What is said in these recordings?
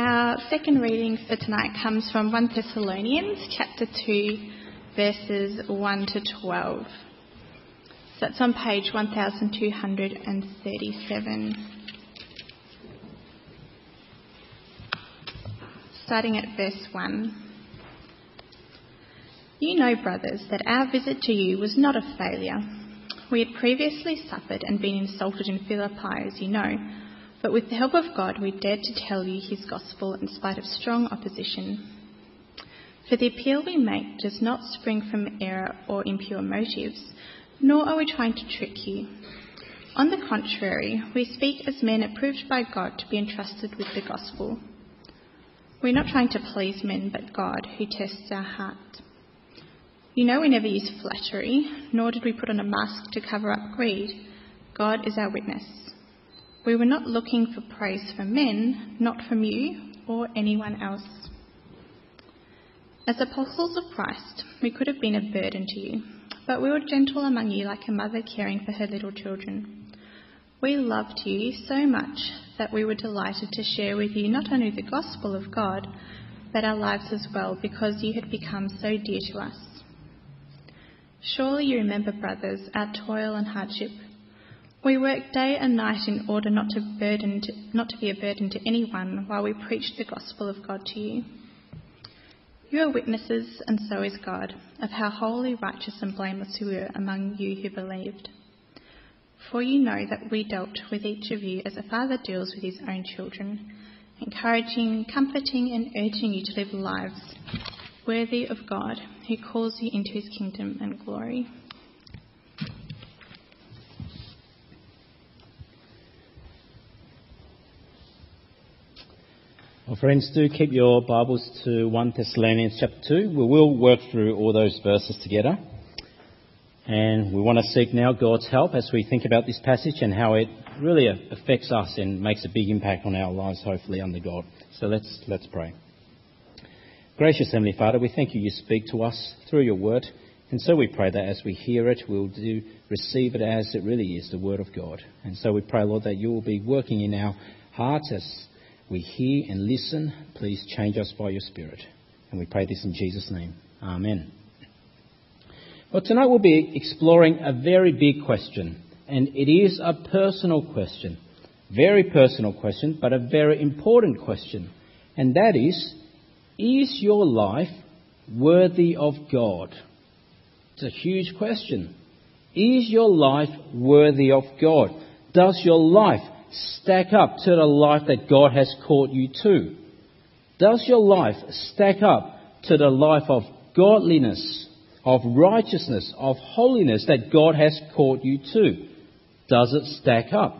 our second reading for tonight comes from 1 Thessalonians chapter 2, verses 1 to 12. So that's on page 1237. Starting at verse 1. You know, brothers, that our visit to you was not a failure. We had previously suffered and been insulted in Philippi, as you know but with the help of God, we dared to tell you his gospel in spite of strong opposition. For the appeal we make does not spring from error or impure motives, nor are we trying to trick you. On the contrary, we speak as men approved by God to be entrusted with the gospel. We're not trying to please men, but God, who tests our heart. You know we never use flattery, nor did we put on a mask to cover up greed. God is our witness. We were not looking for praise from men, not from you or anyone else. As apostles of Christ, we could have been a burden to you, but we were gentle among you like a mother caring for her little children. We loved you so much that we were delighted to share with you not only the gospel of God, but our lives as well, because you had become so dear to us. Surely you remember, brothers, our toil and hardship we work day and night in order not to, burden to, not to be a burden to anyone while we preach the gospel of God to you. You are witnesses, and so is God, of how holy, righteous, and blameless we were among you who believed. For you know that we dealt with each of you as a father deals with his own children, encouraging, comforting, and urging you to live lives worthy of God, who calls you into his kingdom and glory. Well, friends, do keep your Bibles to 1 Thessalonians chapter 2. We will work through all those verses together. And we want to seek now God's help as we think about this passage and how it really affects us and makes a big impact on our lives, hopefully, under God. So let's, let's pray. Gracious Heavenly Father, we thank you you speak to us through your word. And so we pray that as we hear it, we'll do, receive it as it really is, the word of God. And so we pray, Lord, that you will be working in our hearts as we hear and listen, please change us by your Spirit. And we pray this in Jesus' name. Amen. Well, tonight we'll be exploring a very big question, and it is a personal question. Very personal question, but a very important question. And that is, is your life worthy of God? It's a huge question. Is your life worthy of God? Does your life stack up to the life that God has called you to? Does your life stack up to the life of godliness, of righteousness, of holiness that God has called you to? Does it stack up?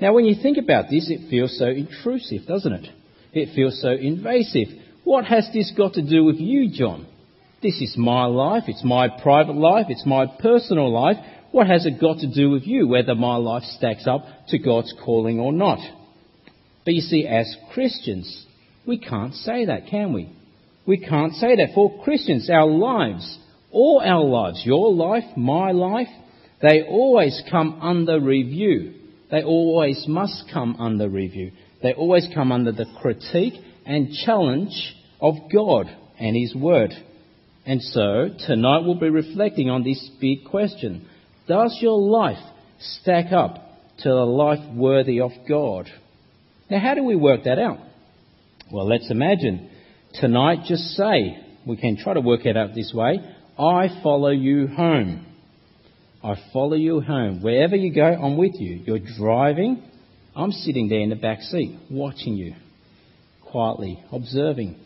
Now, when you think about this, it feels so intrusive, doesn't it? It feels so invasive. What has this got to do with you, John? This is my life, it's my private life, it's my personal life. What has it got to do with you, whether my life stacks up to God's calling or not? But you see, as Christians, we can't say that, can we? We can't say that. For Christians, our lives, all our lives, your life, my life, they always come under review. They always must come under review. They always come under the critique and challenge of God and His Word. And so, tonight we'll be reflecting on this big question. Does your life stack up to a life worthy of God? Now, how do we work that out? Well, let's imagine tonight just say, we can try to work it out this way I follow you home. I follow you home. Wherever you go, I'm with you. You're driving, I'm sitting there in the back seat, watching you, quietly, observing.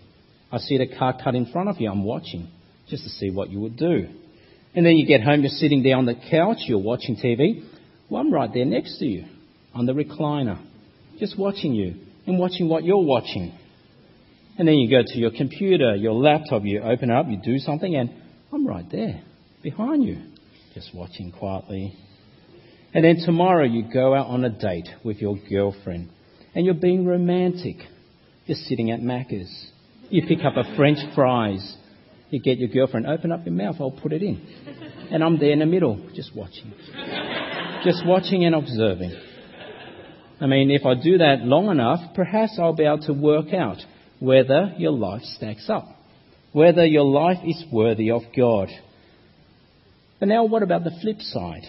I see the car cut in front of you, I'm watching, just to see what you would do. And then you get home, you're sitting there on the couch, you're watching TV. Well, I'm right there next to you on the recliner, just watching you and watching what you're watching. And then you go to your computer, your laptop, you open up, you do something, and I'm right there behind you, just watching quietly. And then tomorrow you go out on a date with your girlfriend, and you're being romantic. You're sitting at Macca's. You pick up a French fries you get your girlfriend, open up your mouth, I'll put it in. And I'm there in the middle, just watching. Just watching and observing. I mean, if I do that long enough, perhaps I'll be able to work out whether your life stacks up, whether your life is worthy of God. But now, what about the flip side?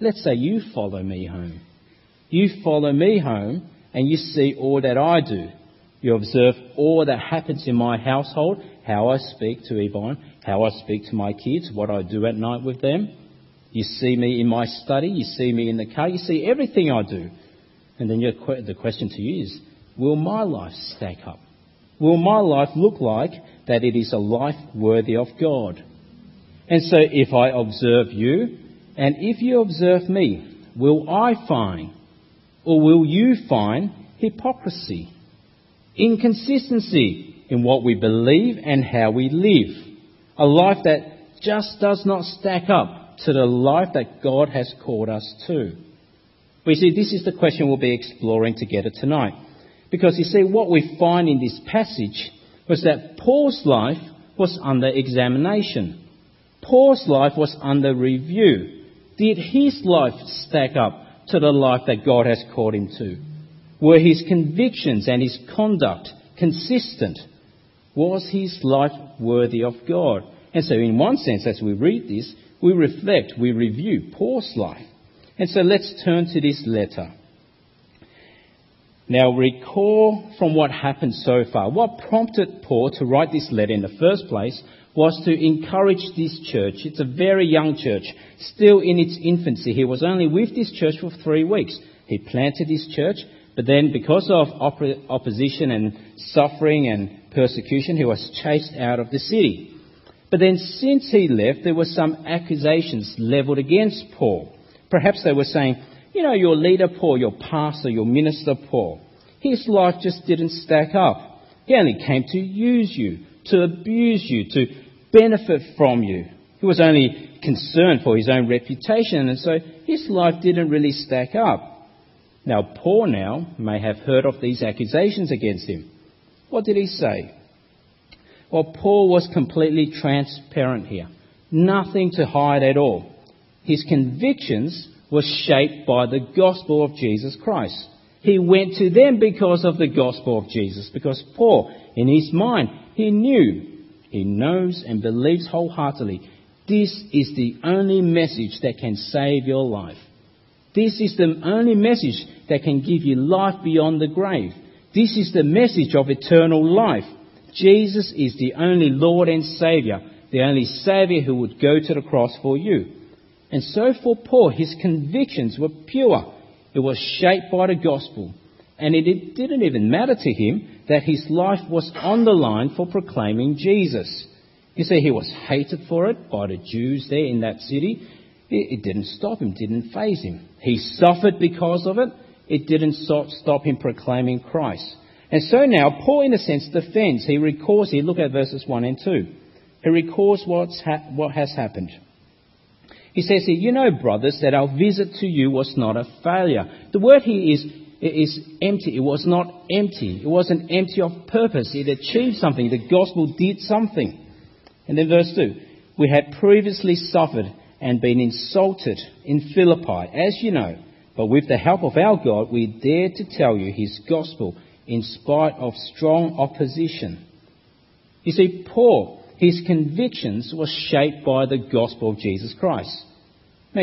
Let's say you follow me home. You follow me home and you see all that I do. You observe all that happens in my household, how I speak to Yvonne, how I speak to my kids, what I do at night with them. You see me in my study, you see me in the car, you see everything I do. And then the question to you is, will my life stack up? Will my life look like that it is a life worthy of God? And so if I observe you, and if you observe me, will I find, or will you find hypocrisy, inconsistency in what we believe and how we live? A life that just does not stack up to the life that God has called us to. But you see, this is the question we'll be exploring together tonight. Because you see, what we find in this passage was that Paul's life was under examination. Paul's life was under review. Did his life stack up to the life that God has called him to? Were his convictions and his conduct consistent? Was his life worthy of God? And so, in one sense, as we read this, we reflect, we review Paul's life. And so let's turn to this letter. Now, recall from what happened so far. What prompted Paul to write this letter in the first place was to encourage this church. It's a very young church, still in its infancy. He was only with this church for three weeks. He planted this church, but then because of opposition and suffering and persecution, he was chased out of the city. But then since he left, there were some accusations leveled against Paul. Perhaps they were saying, you know, your leader Paul, your pastor, your minister Paul, his life just didn't stack up. He only came to use you, to abuse you, to benefit from you. He was only concerned for his own reputation, and so his life didn't really stack up. Now, Paul now may have heard of these accusations against him. What did he say? Well, Paul was completely transparent here. Nothing to hide at all. His convictions were shaped by the gospel of Jesus Christ. He went to them because of the gospel of Jesus, because Paul, in his mind, he knew, he knows and believes wholeheartedly, this is the only message that can save your life. This is the only message that can give you life beyond the grave. This is the message of eternal life. Jesus is the only Lord and Saviour, the only Saviour who would go to the cross for you. And so for Paul, his convictions were pure. It was shaped by the gospel. And it didn't even matter to him that his life was on the line for proclaiming Jesus. You see, he was hated for it by the Jews there in that city. It, didn't stop him, didn't faze him. He suffered because of it. It didn't stop him proclaiming Christ. And so now, Paul, in a sense, defends. He recalls here, look at verses 1 and 2. He recalls what's ha- what has happened. He says here, You know, brothers, that our visit to you was not a failure. The word here is, is empty. It was not empty. It wasn't empty of purpose. It achieved something. The gospel did something. And then verse 2 We had previously suffered and been insulted in Philippi, as you know. But with the help of our God, we dare to tell you his gospel in spite of strong opposition. You see, Paul, his convictions were shaped by the gospel of Jesus Christ. Now,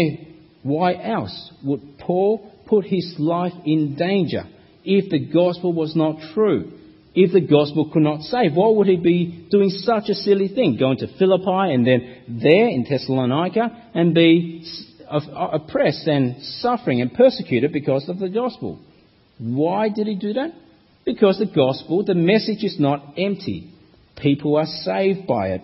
why else would Paul put his life in danger if the gospel was not true? If the gospel could not save, why would he be doing such a silly thing? Going to Philippi and then there in Thessalonica and be oppressed and suffering and persecuted because of the gospel. Why did he do that? Because the gospel, the message is not empty. People are saved by it.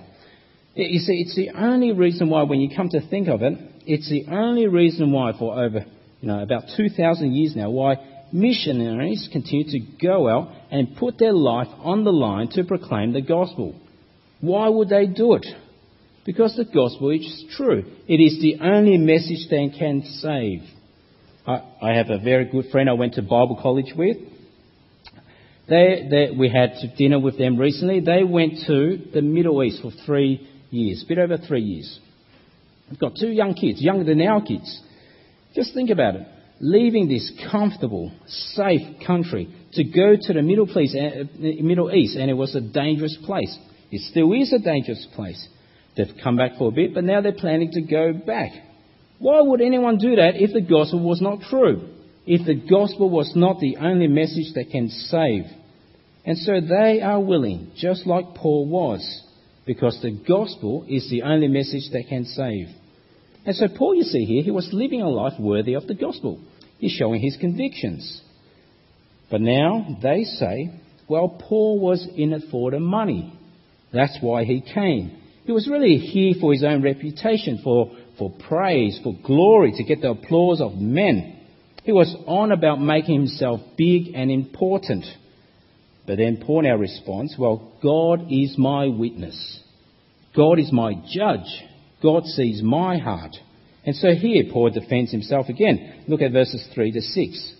You see, it's the only reason why, when you come to think of it, it's the only reason why, for over you know, about 2,000 years now, why missionaries continue to go out and put their life on the line to proclaim the gospel. Why would they do it? Because the gospel is true. It is the only message they can save. I, I have a very good friend I went to Bible college with. They, they, we had dinner with them recently. They went to the Middle East for three years, a bit over three years. They've got two young kids, younger than our kids. Just think about it. Leaving this comfortable, safe country to go to the Middle, place, uh, Middle East, and it was a dangerous place. It still is a dangerous place. They've come back for a bit, but now they're planning to go back. Why would anyone do that if the gospel was not true? If the gospel was not the only message that can save? And so they are willing, just like Paul was, because the gospel is the only message that can save. And so Paul, you see here, he was living a life worthy of the gospel. He's showing his convictions. But now they say, well, Paul was in it for the money. That's why he came. He was really here for his own reputation, for, for praise, for glory, to get the applause of men. He was on about making himself big and important. But then Paul now responds, well, God is my witness. God is my judge. God sees my heart. And so here Paul defends himself again. Look at verses 3 to 6.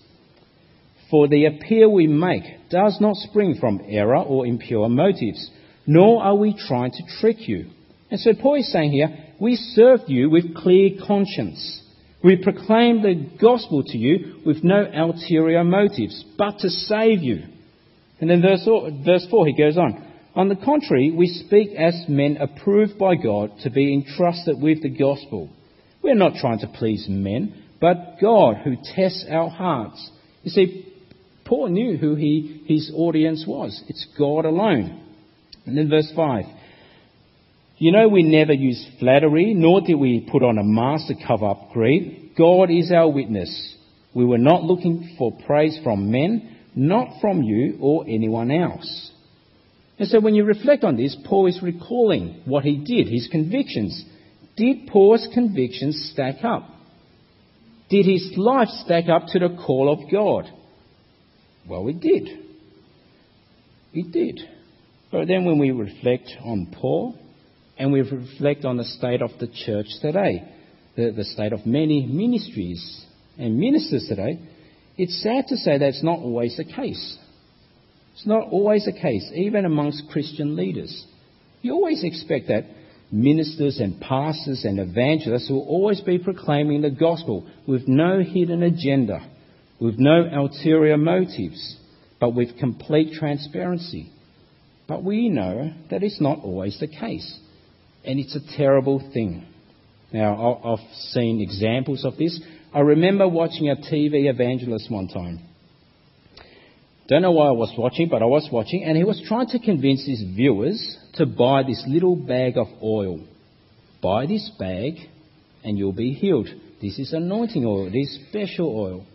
For the appeal we make does not spring from error or impure motives, nor are we trying to trick you. And so Paul is saying here, we served you with clear conscience. We proclaimed the gospel to you with no ulterior motives, but to save you. And then verse, verse 4, he goes on. On the contrary, we speak as men approved by God to be entrusted with the gospel. We're not trying to please men, but God who tests our hearts. You see, Paul knew who he, his audience was. It's God alone. And then verse 5. You know, we never use flattery, nor did we put on a mask to cover up greed. God is our witness. We were not looking for praise from men, not from you or anyone else. And so when you reflect on this, Paul is recalling what he did, his convictions. Did Paul's convictions stack up? Did his life stack up to the call of God? Well, it did. It did. But then when we reflect on Paul and we reflect on the state of the church today, the, the state of many ministries and ministers today, it's sad to say that's not always the case. It's not always the case, even amongst Christian leaders. You always expect that ministers and pastors and evangelists will always be proclaiming the gospel with no hidden agenda, with no ulterior motives, but with complete transparency. But we know that it's not always the case, and it's a terrible thing. Now, I've seen examples of this. I remember watching a TV evangelist one time. Don't know why I was watching, but I was watching, and he was trying to convince his viewers to buy this little bag of oil. Buy this bag, and you'll be healed. This is anointing oil, this special oil.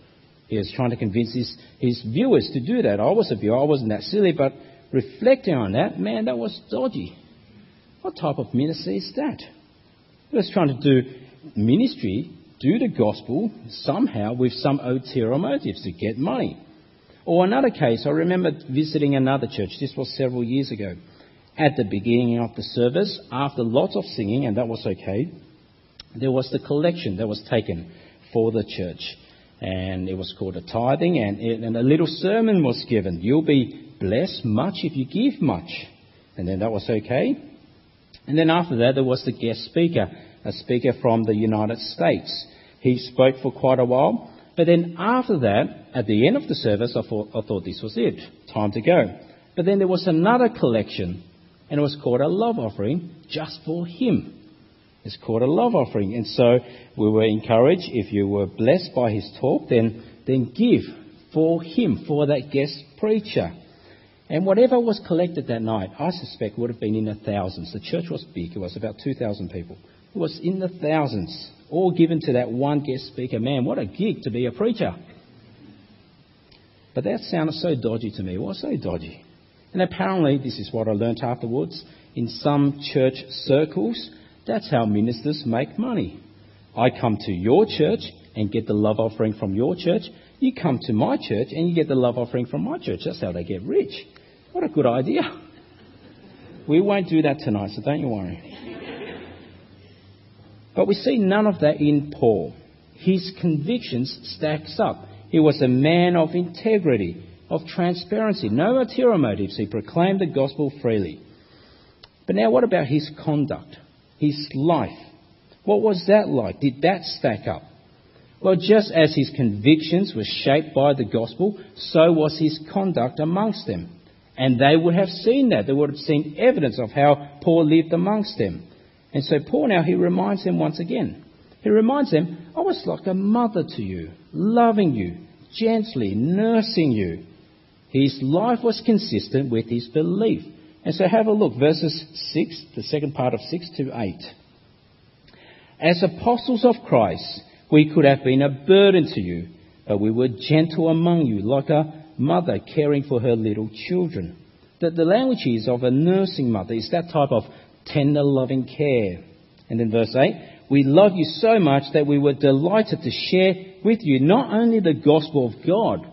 He was trying to convince his, his viewers to do that. I was a viewer, I wasn't that silly, but reflecting on that, man, that was dodgy. What type of ministry is that? He was trying to do ministry, do the gospel somehow with some ulterior motives to get money. Or another case, I remember visiting another church, this was several years ago. At the beginning of the service, after lots of singing, and that was okay, there was the collection that was taken for the church. And it was called a tithing, and, it, and a little sermon was given. You'll be blessed much if you give much. And then that was okay. And then after that, there was the guest speaker, a speaker from the United States. He spoke for quite a while. But then after that, at the end of the service, I thought, I thought this was it. Time to go. But then there was another collection, and it was called a love offering just for him. It's called a love offering. And so we were encouraged, if you were blessed by his talk, then, then give for him, for that guest preacher. And whatever was collected that night, I suspect would have been in the thousands. The church was big. It was about 2,000 people. It was in the thousands all given to that one guest speaker. Man, what a gig to be a preacher. But that sounded so dodgy to me. Was so dodgy. And apparently, this is what I learnt afterwards, in some church circles, that's how ministers make money. I come to your church and get the love offering from your church. You come to my church and you get the love offering from my church. That's how they get rich. What a good idea. We won't do that tonight, so don't you worry. But we see none of that in Paul. His convictions stacks up. He was a man of integrity, of transparency, no ulterior motives. He proclaimed the gospel freely. But now what about his conduct, his life? What was that like? Did that stack up? Well, just as his convictions were shaped by the gospel, so was his conduct amongst them. And they would have seen that. They would have seen evidence of how Paul lived amongst them. And so Paul now, he reminds them once again. He reminds them, I was like a mother to you, loving you, gently nursing you. His life was consistent with his belief. And so have a look, verses 6, the second part of 6 to 8. As apostles of Christ, we could have been a burden to you, but we were gentle among you, like a mother caring for her little children. That the language is of a nursing mother, is that type of tender, loving care. And in verse 8, we love you so much that we were delighted to share with you not only the gospel of God,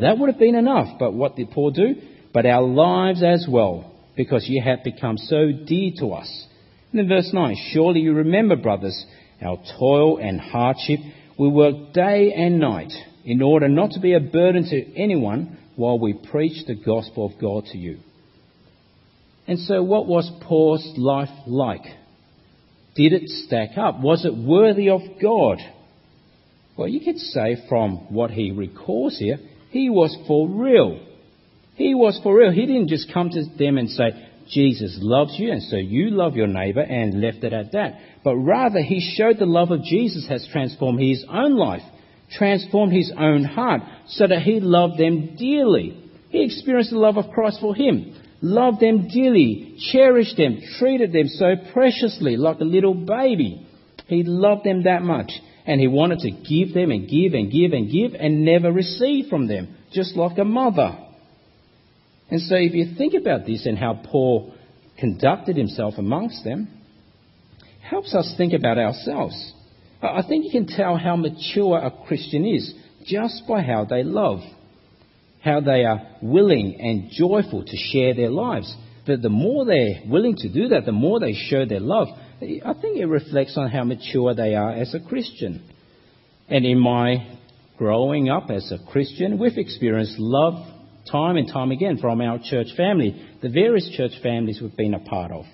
that would have been enough, but what did Paul do? But our lives as well, because you have become so dear to us. And in verse 9, surely you remember, brothers, our toil and hardship. We work day and night in order not to be a burden to anyone while we preach the gospel of God to you. And so, what was Paul's life like? Did it stack up? Was it worthy of God? Well, you could say from what he recalls here, he was for real. He was for real. He didn't just come to them and say, Jesus loves you, and so you love your neighbor, and left it at that. But rather, he showed the love of Jesus has transformed his own life transformed his own heart so that he loved them dearly. He experienced the love of Christ for him, loved them dearly, cherished them, treated them so preciously like a little baby. He loved them that much. And he wanted to give them and give and give and give and never receive from them, just like a mother. And so if you think about this and how Paul conducted himself amongst them, helps us think about ourselves. I think you can tell how mature a Christian is just by how they love, how they are willing and joyful to share their lives. That the more they're willing to do that, the more they show their love. I think it reflects on how mature they are as a Christian. And in my growing up as a Christian, we've experienced love time and time again from our church family, the various church families we've been a part of.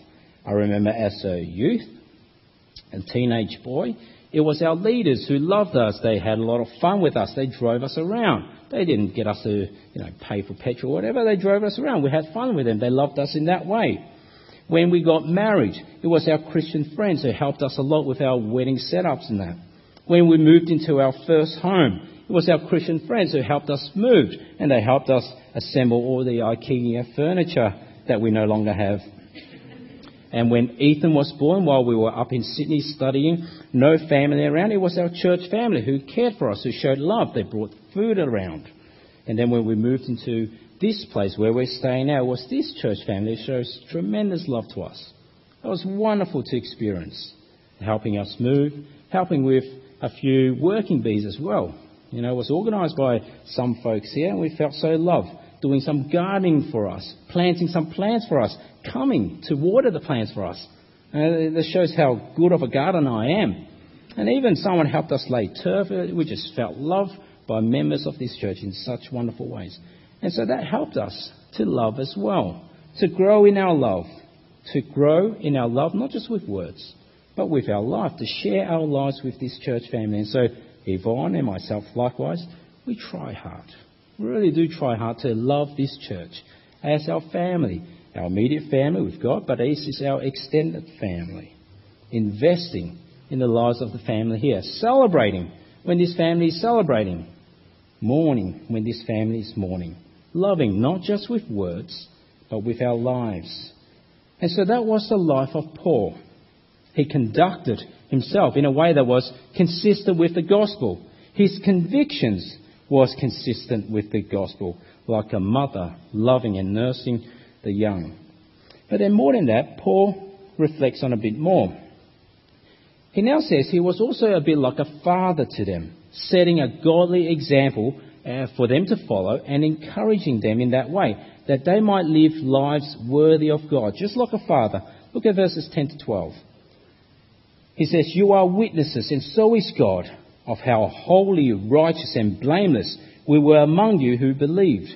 I remember as a youth, a teenage boy, it was our leaders who loved us. They had a lot of fun with us. They drove us around. They didn't get us to, you know, pay for petrol or whatever. They drove us around. We had fun with them. They loved us in that way. When we got married, it was our Christian friends who helped us a lot with our wedding setups and that. When we moved into our first home, it was our Christian friends who helped us move and they helped us assemble all the IKEA furniture that we no longer have and when Ethan was born, while we were up in Sydney studying, no family around. It was our church family who cared for us, who showed love. They brought food around. And then when we moved into this place where we're staying now, was this church family who shows tremendous love to us. It was wonderful to experience, helping us move, helping with a few working bees as well. You know, it was organised by some folks here, and we felt so loved doing some gardening for us, planting some plants for us, coming to water the plants for us. Uh, this shows how good of a gardener I am. And even someone helped us lay turf. Uh, we just felt loved by members of this church in such wonderful ways. And so that helped us to love as well, to grow in our love, to grow in our love, not just with words, but with our life, to share our lives with this church family. And so Yvonne and myself likewise, we try hard really do try hard to love this church as our family, our immediate family with God, but this is our extended family. Investing in the lives of the family here, celebrating when this family is celebrating, mourning when this family is mourning, loving not just with words, but with our lives. And so that was the life of Paul. He conducted himself in a way that was consistent with the gospel. His convictions was consistent with the gospel, like a mother loving and nursing the young. But then, more than that, Paul reflects on a bit more. He now says he was also a bit like a father to them, setting a godly example uh, for them to follow and encouraging them in that way, that they might live lives worthy of God, just like a father. Look at verses 10 to 12. He says, You are witnesses, and so is God of how holy, righteous, and blameless we were among you who believed.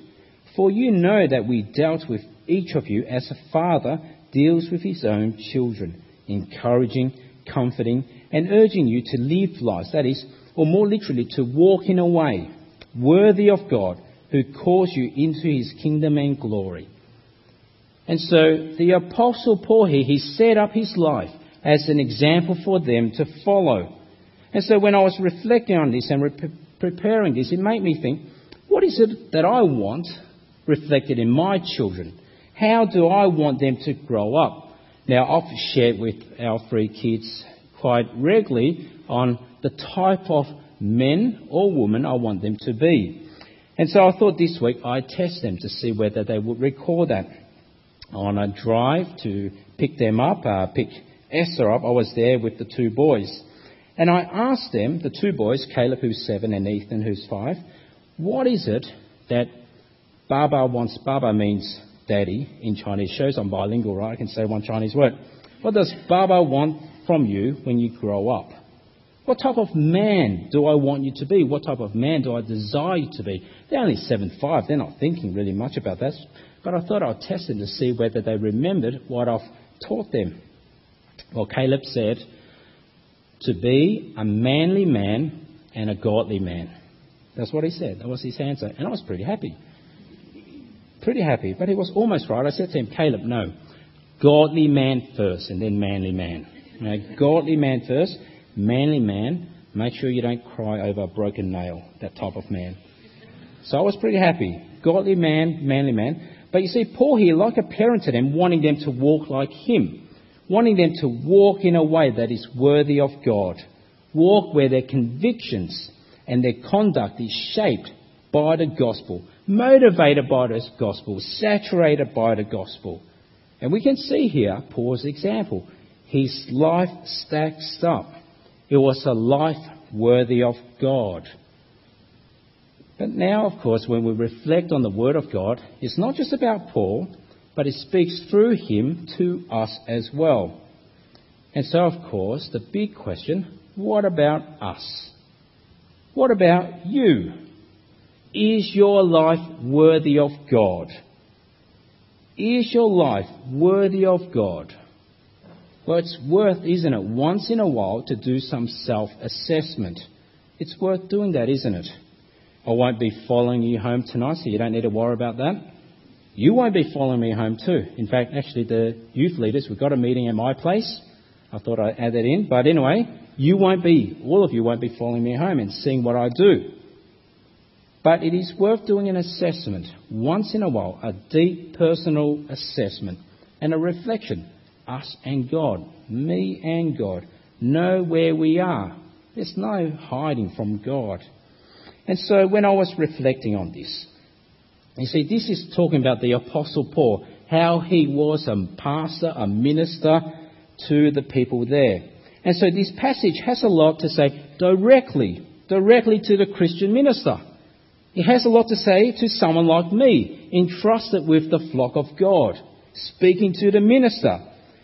For you know that we dealt with each of you as a father deals with his own children, encouraging, comforting, and urging you to live lives, that is, or more literally, to walk in a way worthy of God who calls you into his kingdom and glory. And so the Apostle Paul here, he set up his life as an example for them to follow. And so when I was reflecting on this and re- preparing this, it made me think, what is it that I want reflected in my children? How do I want them to grow up? Now, I've shared with our three kids quite regularly on the type of men or women I want them to be. And so I thought this week I'd test them to see whether they would recall that. On a drive to pick them up, uh, pick Esther up, I was there with the two boys. And I asked them, the two boys, Caleb who's seven and Ethan who's five, what is it that Baba wants? Baba means daddy in Chinese. Shows I'm bilingual, right? I can say one Chinese word. What does Baba want from you when you grow up? What type of man do I want you to be? What type of man do I desire you to be? They're only seven five. They're not thinking really much about that. But I thought I'd test them to see whether they remembered what I've taught them. Well, Caleb said, to be a manly man and a godly man. That's what he said. That was his answer. And I was pretty happy. Pretty happy. But he was almost right. I said to him, Caleb, no. Godly man first and then manly man. Now, godly man first, manly man. Make sure you don't cry over a broken nail. That type of man. So I was pretty happy. Godly man, manly man. But you see, Paul here, like a parent to them, wanting them to walk like him wanting them to walk in a way that is worthy of God, walk where their convictions and their conduct is shaped by the gospel, motivated by the gospel, saturated by the gospel. And we can see here Paul's example. His life stacks up. It was a life worthy of God. But now, of course, when we reflect on the Word of God, it's not just about Paul, but it speaks through him to us as well. And so, of course, the big question what about us? What about you? Is your life worthy of God? Is your life worthy of God? Well, it's worth, isn't it, once in a while to do some self assessment. It's worth doing that, isn't it? I won't be following you home tonight, so you don't need to worry about that. You won't be following me home too. In fact, actually, the youth leaders, we've got a meeting at my place. I thought I'd add that in. But anyway, you won't be, all of you won't be following me home and seeing what I do. But it is worth doing an assessment once in a while, a deep personal assessment and a reflection. Us and God, me and God, know where we are. There's no hiding from God. And so when I was reflecting on this, you see, this is talking about the Apostle Paul, how he was a pastor, a minister to the people there. And so this passage has a lot to say directly, directly to the Christian minister. It has a lot to say to someone like me, entrusted with the flock of God, speaking to the minister.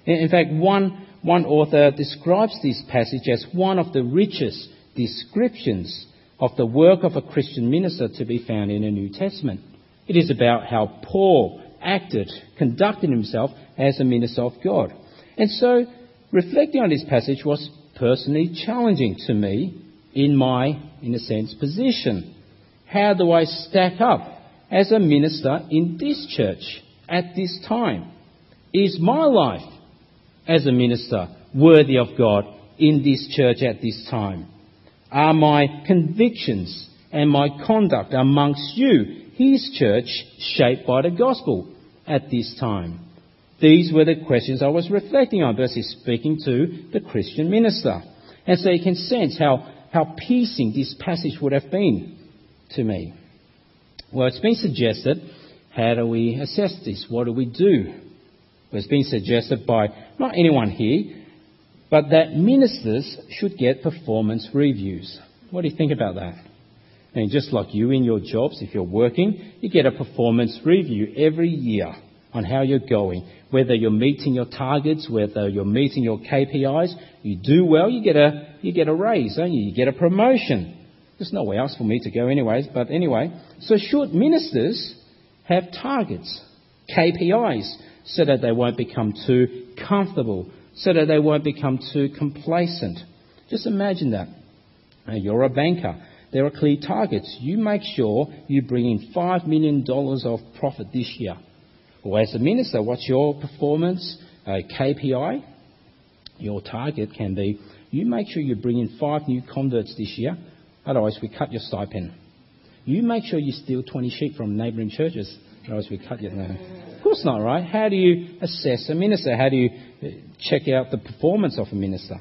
In fact, one, one author describes this passage as one of the richest descriptions of the work of a Christian minister to be found in the New Testament. It is about how Paul acted, conducted himself as a minister of God. And so, reflecting on this passage was personally challenging to me in my, in a sense, position. How do I stack up as a minister in this church at this time? Is my life as a minister worthy of God in this church at this time? Are my convictions and my conduct amongst you his church shaped by the gospel at this time? These were the questions I was reflecting on versus speaking to the Christian minister. And so you can sense how, how piercing this passage would have been to me. Well, it's been suggested, how do we assess this? What do we do? Well, it's been suggested by not anyone here, but that ministers should get performance reviews. What do you think about that? And just like you in your jobs, if you're working, you get a performance review every year on how you're going. Whether you're meeting your targets, whether you're meeting your KPIs, you do well, you get a, you get a raise, don't you? You get a promotion. There's nowhere else for me to go anyways, but anyway. So should ministers have targets, KPIs, so that they won't become too comfortable, so that they won't become too complacent? Just imagine that Uh, you're a banker. There are clear targets. You make sure you bring in $5 million of profit this year. Or as a minister, what's your performance uh, KPI? Your target can be you make sure you bring in five new converts this year, otherwise we cut your stipend. You make sure you steal 20 sheep from neighbouring churches, otherwise we cut your. No. Of course not, right? How do you assess a minister? How do you uh, check out the performance of a minister?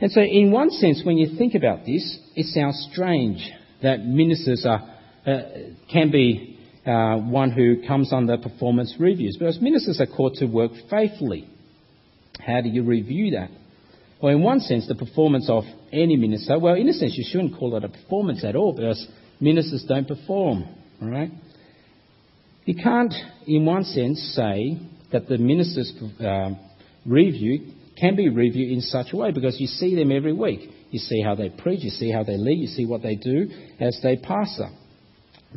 And so, in one sense, when you think about this, it sounds strange that ministers are, uh, can be uh, one who comes under performance reviews, because ministers are called to work faithfully. How do you review that? Well, in one sense, the performance of any minister, well, in a sense, you shouldn't call it a performance at all because ministers don't perform, right? You can't, in one sense, say that the minister's uh, review can be reviewed in such a way because you see them every week. You see how they preach, you see how they lead, you see what they do as they pastor.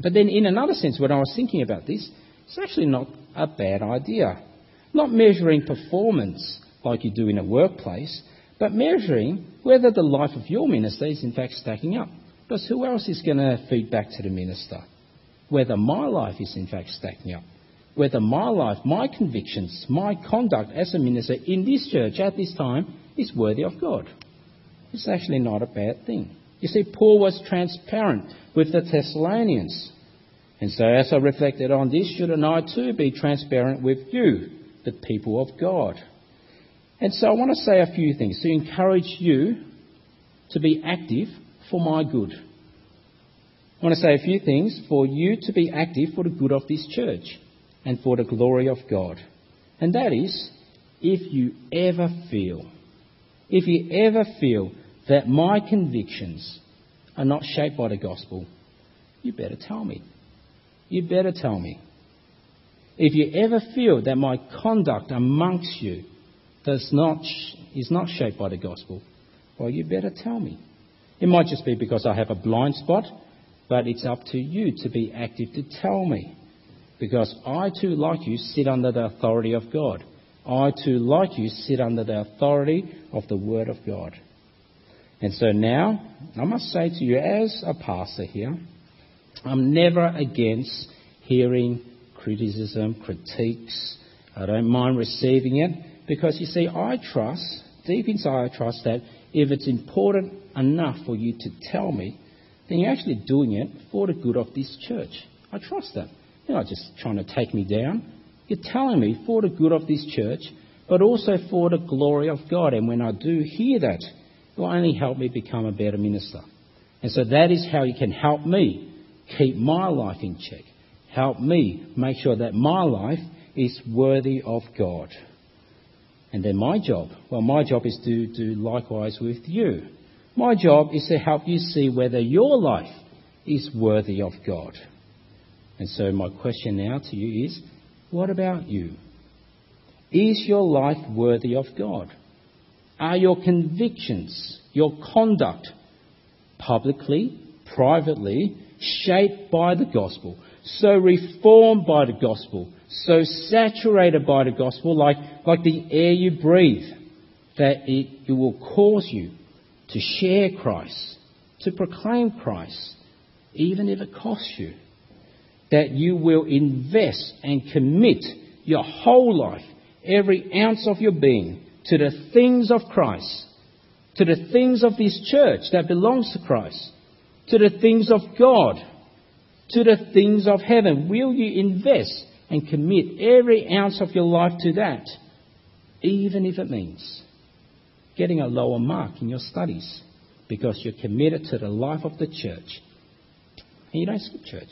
But then, in another sense, when I was thinking about this, it's actually not a bad idea. Not measuring performance like you do in a workplace, but measuring whether the life of your minister is in fact stacking up. Because who else is going to feed back to the minister? Whether my life is in fact stacking up. Whether my life, my convictions, my conduct as a minister in this church at this time is worthy of God. It's actually not a bad thing. You see, Paul was transparent with the Thessalonians. And so, as I reflected on this, shouldn't I too be transparent with you, the people of God? And so I want to say a few things to encourage you to be active for my good. I want to say a few things for you to be active for the good of this church and for the glory of God. And that is, if you ever feel, if you ever feel that my convictions are not shaped by the gospel, you better tell me. You better tell me. If you ever feel that my conduct amongst you does not, is not shaped by the gospel, well, you better tell me. It might just be because I have a blind spot, but it's up to you to be active to tell me. Because I too, like you, sit under the authority of God. I too, like you, sit under the authority of the Word of God. And so now, I must say to you, as a pastor here, I'm never against hearing criticism, critiques. I don't mind receiving it. Because you see, I trust, deep inside, I trust that if it's important enough for you to tell me, then you're actually doing it for the good of this church. I trust that. You're not just trying to take me down. You're telling me for the good of this church, but also for the glory of God. And when I do hear that, it will only help me become a better minister. And so that is how you can help me keep my life in check. Help me make sure that my life is worthy of God. And then my job, well, my job is to do likewise with you. My job is to help you see whether your life is worthy of God. And so my question now to you is, what about you? Is your life worthy of God? Are your convictions, your conduct, publicly, privately, shaped by the gospel, so reformed by the gospel, so saturated by the gospel, like, like the air you breathe, that it, it will cause you to share Christ, to proclaim Christ, even if it costs you. That you will invest and commit your whole life, every ounce of your being, to the things of Christ, to the things of this church that belongs to Christ, to the things of God, to the things of heaven. Will you invest and commit every ounce of your life to that, even if it means getting a lower mark in your studies because you're committed to the life of the church and you don't skip church.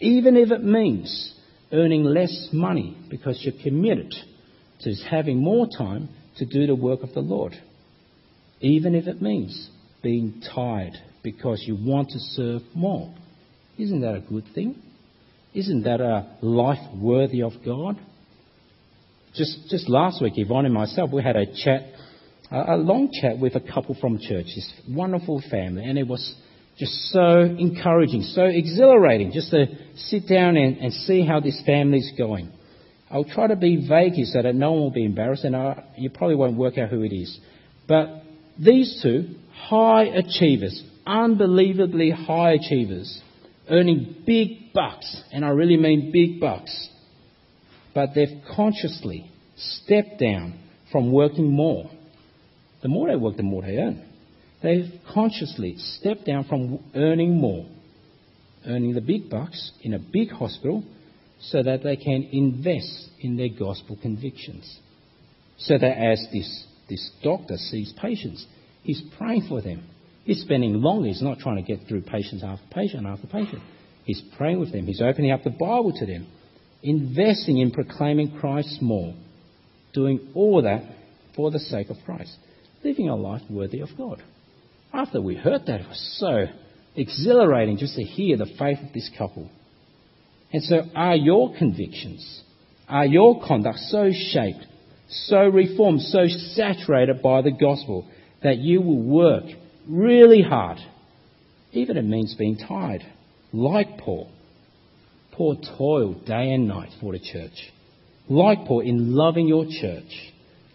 Even if it means earning less money because you're committed to having more time to do the work of the Lord. Even if it means being tired because you want to serve more. Isn't that a good thing? Isn't that a life worthy of God? Just, just last week, Yvonne and myself, we had a chat, a, long chat with a couple from church, this wonderful family, and it was just so encouraging, so exhilarating just to sit down and, and see how this family's going. I'll try to be vague here so that no one will be embarrassed, and I, you probably won't work out who it is. But These two, high achievers, unbelievably high achievers, earning big bucks, and I really mean big bucks, but they've consciously stepped down from working more. The more they work, the more they earn. They've consciously stepped down from earning more, earning the big bucks in a big hospital so that they can invest in their gospel convictions. So that as this, this doctor sees patients, he's praying for them. He's spending long, he's not trying to get through patients after patient after patient. He's praying with them, he's opening up the Bible to them, investing in proclaiming Christ more, doing all that for the sake of Christ, living a life worthy of God. After we heard that, it was so exhilarating just to hear the faith of this couple. And so, are your convictions, are your conduct so shaped, so reformed, so saturated by the gospel that you will work really hard, even it means being tired, like Paul? Paul toiled day and night for the church, like Paul in loving your church,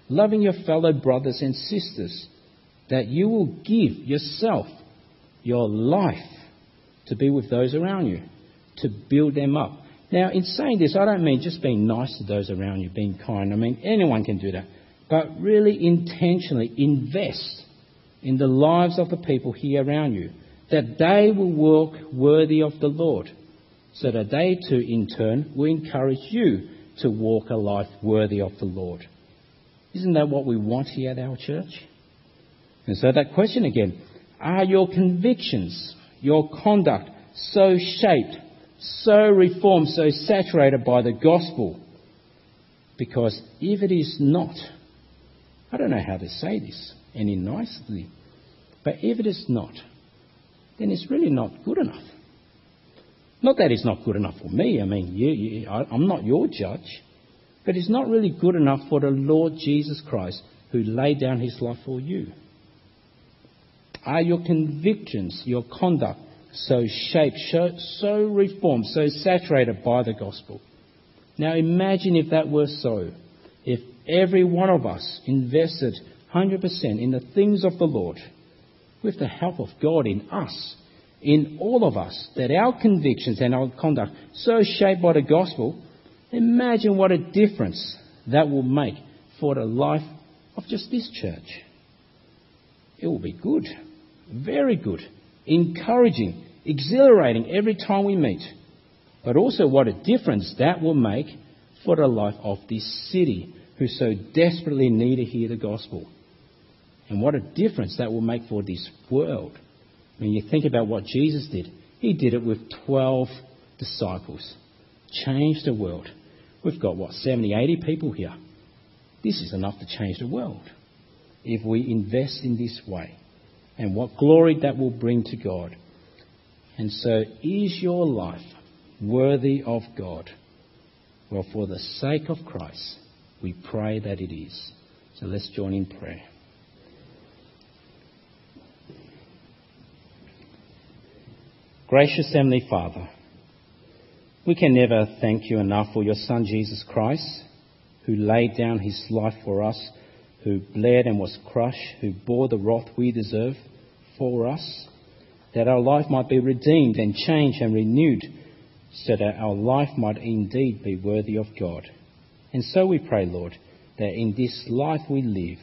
loving your fellow brothers and sisters, that you will give yourself, your life, to be with those around you to build them up. Now, in saying this, I don't mean just being nice to those around you, being kind. I mean, anyone can do that. But really intentionally invest in the lives of the people here around you, that they will walk worthy of the Lord, so that they too, in turn, will encourage you to walk a life worthy of the Lord. Isn't that what we want here at our church? And so that question again, are your convictions, your conduct so shaped so reformed, so saturated by the gospel. Because if it is not, I don't know how to say this any nicely, but if it is not, then it's really not good enough. Not that it's not good enough for me. I mean, you, you, I, I'm not your judge. But it's not really good enough for the Lord Jesus Christ who laid down his life for you. Are your convictions, your conduct, so shaped, so reformed, so saturated by the gospel. Now imagine if that were so. If every one of us invested 100% in the things of the Lord, with the help of God in us, in all of us, that our convictions and our conduct so shaped by the gospel, imagine what a difference that will make for the life of just this church. It will be good, very good, encouraging, exhilarating every time we meet, but also what a difference that will make for the life of this city who so desperately need to hear the gospel. And what a difference that will make for this world. When you think about what Jesus did, he did it with 12 disciples. Changed the world. We've got, what, 70, 80 people here. This is enough to change the world if we invest in this way. And what glory that will bring to God. And so, is your life worthy of God? Well, for the sake of Christ, we pray that it is. So let's join in prayer. Gracious Heavenly Father, we can never thank you enough for your Son Jesus Christ, who laid down his life for us, who bled and was crushed, who bore the wrath we deserve for us that our life might be redeemed and changed and renewed, so that our life might indeed be worthy of God. And so we pray, Lord, that in this life we live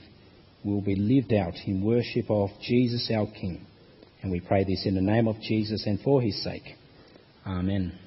we will be lived out in worship of Jesus our King. And we pray this in the name of Jesus and for his sake. Amen.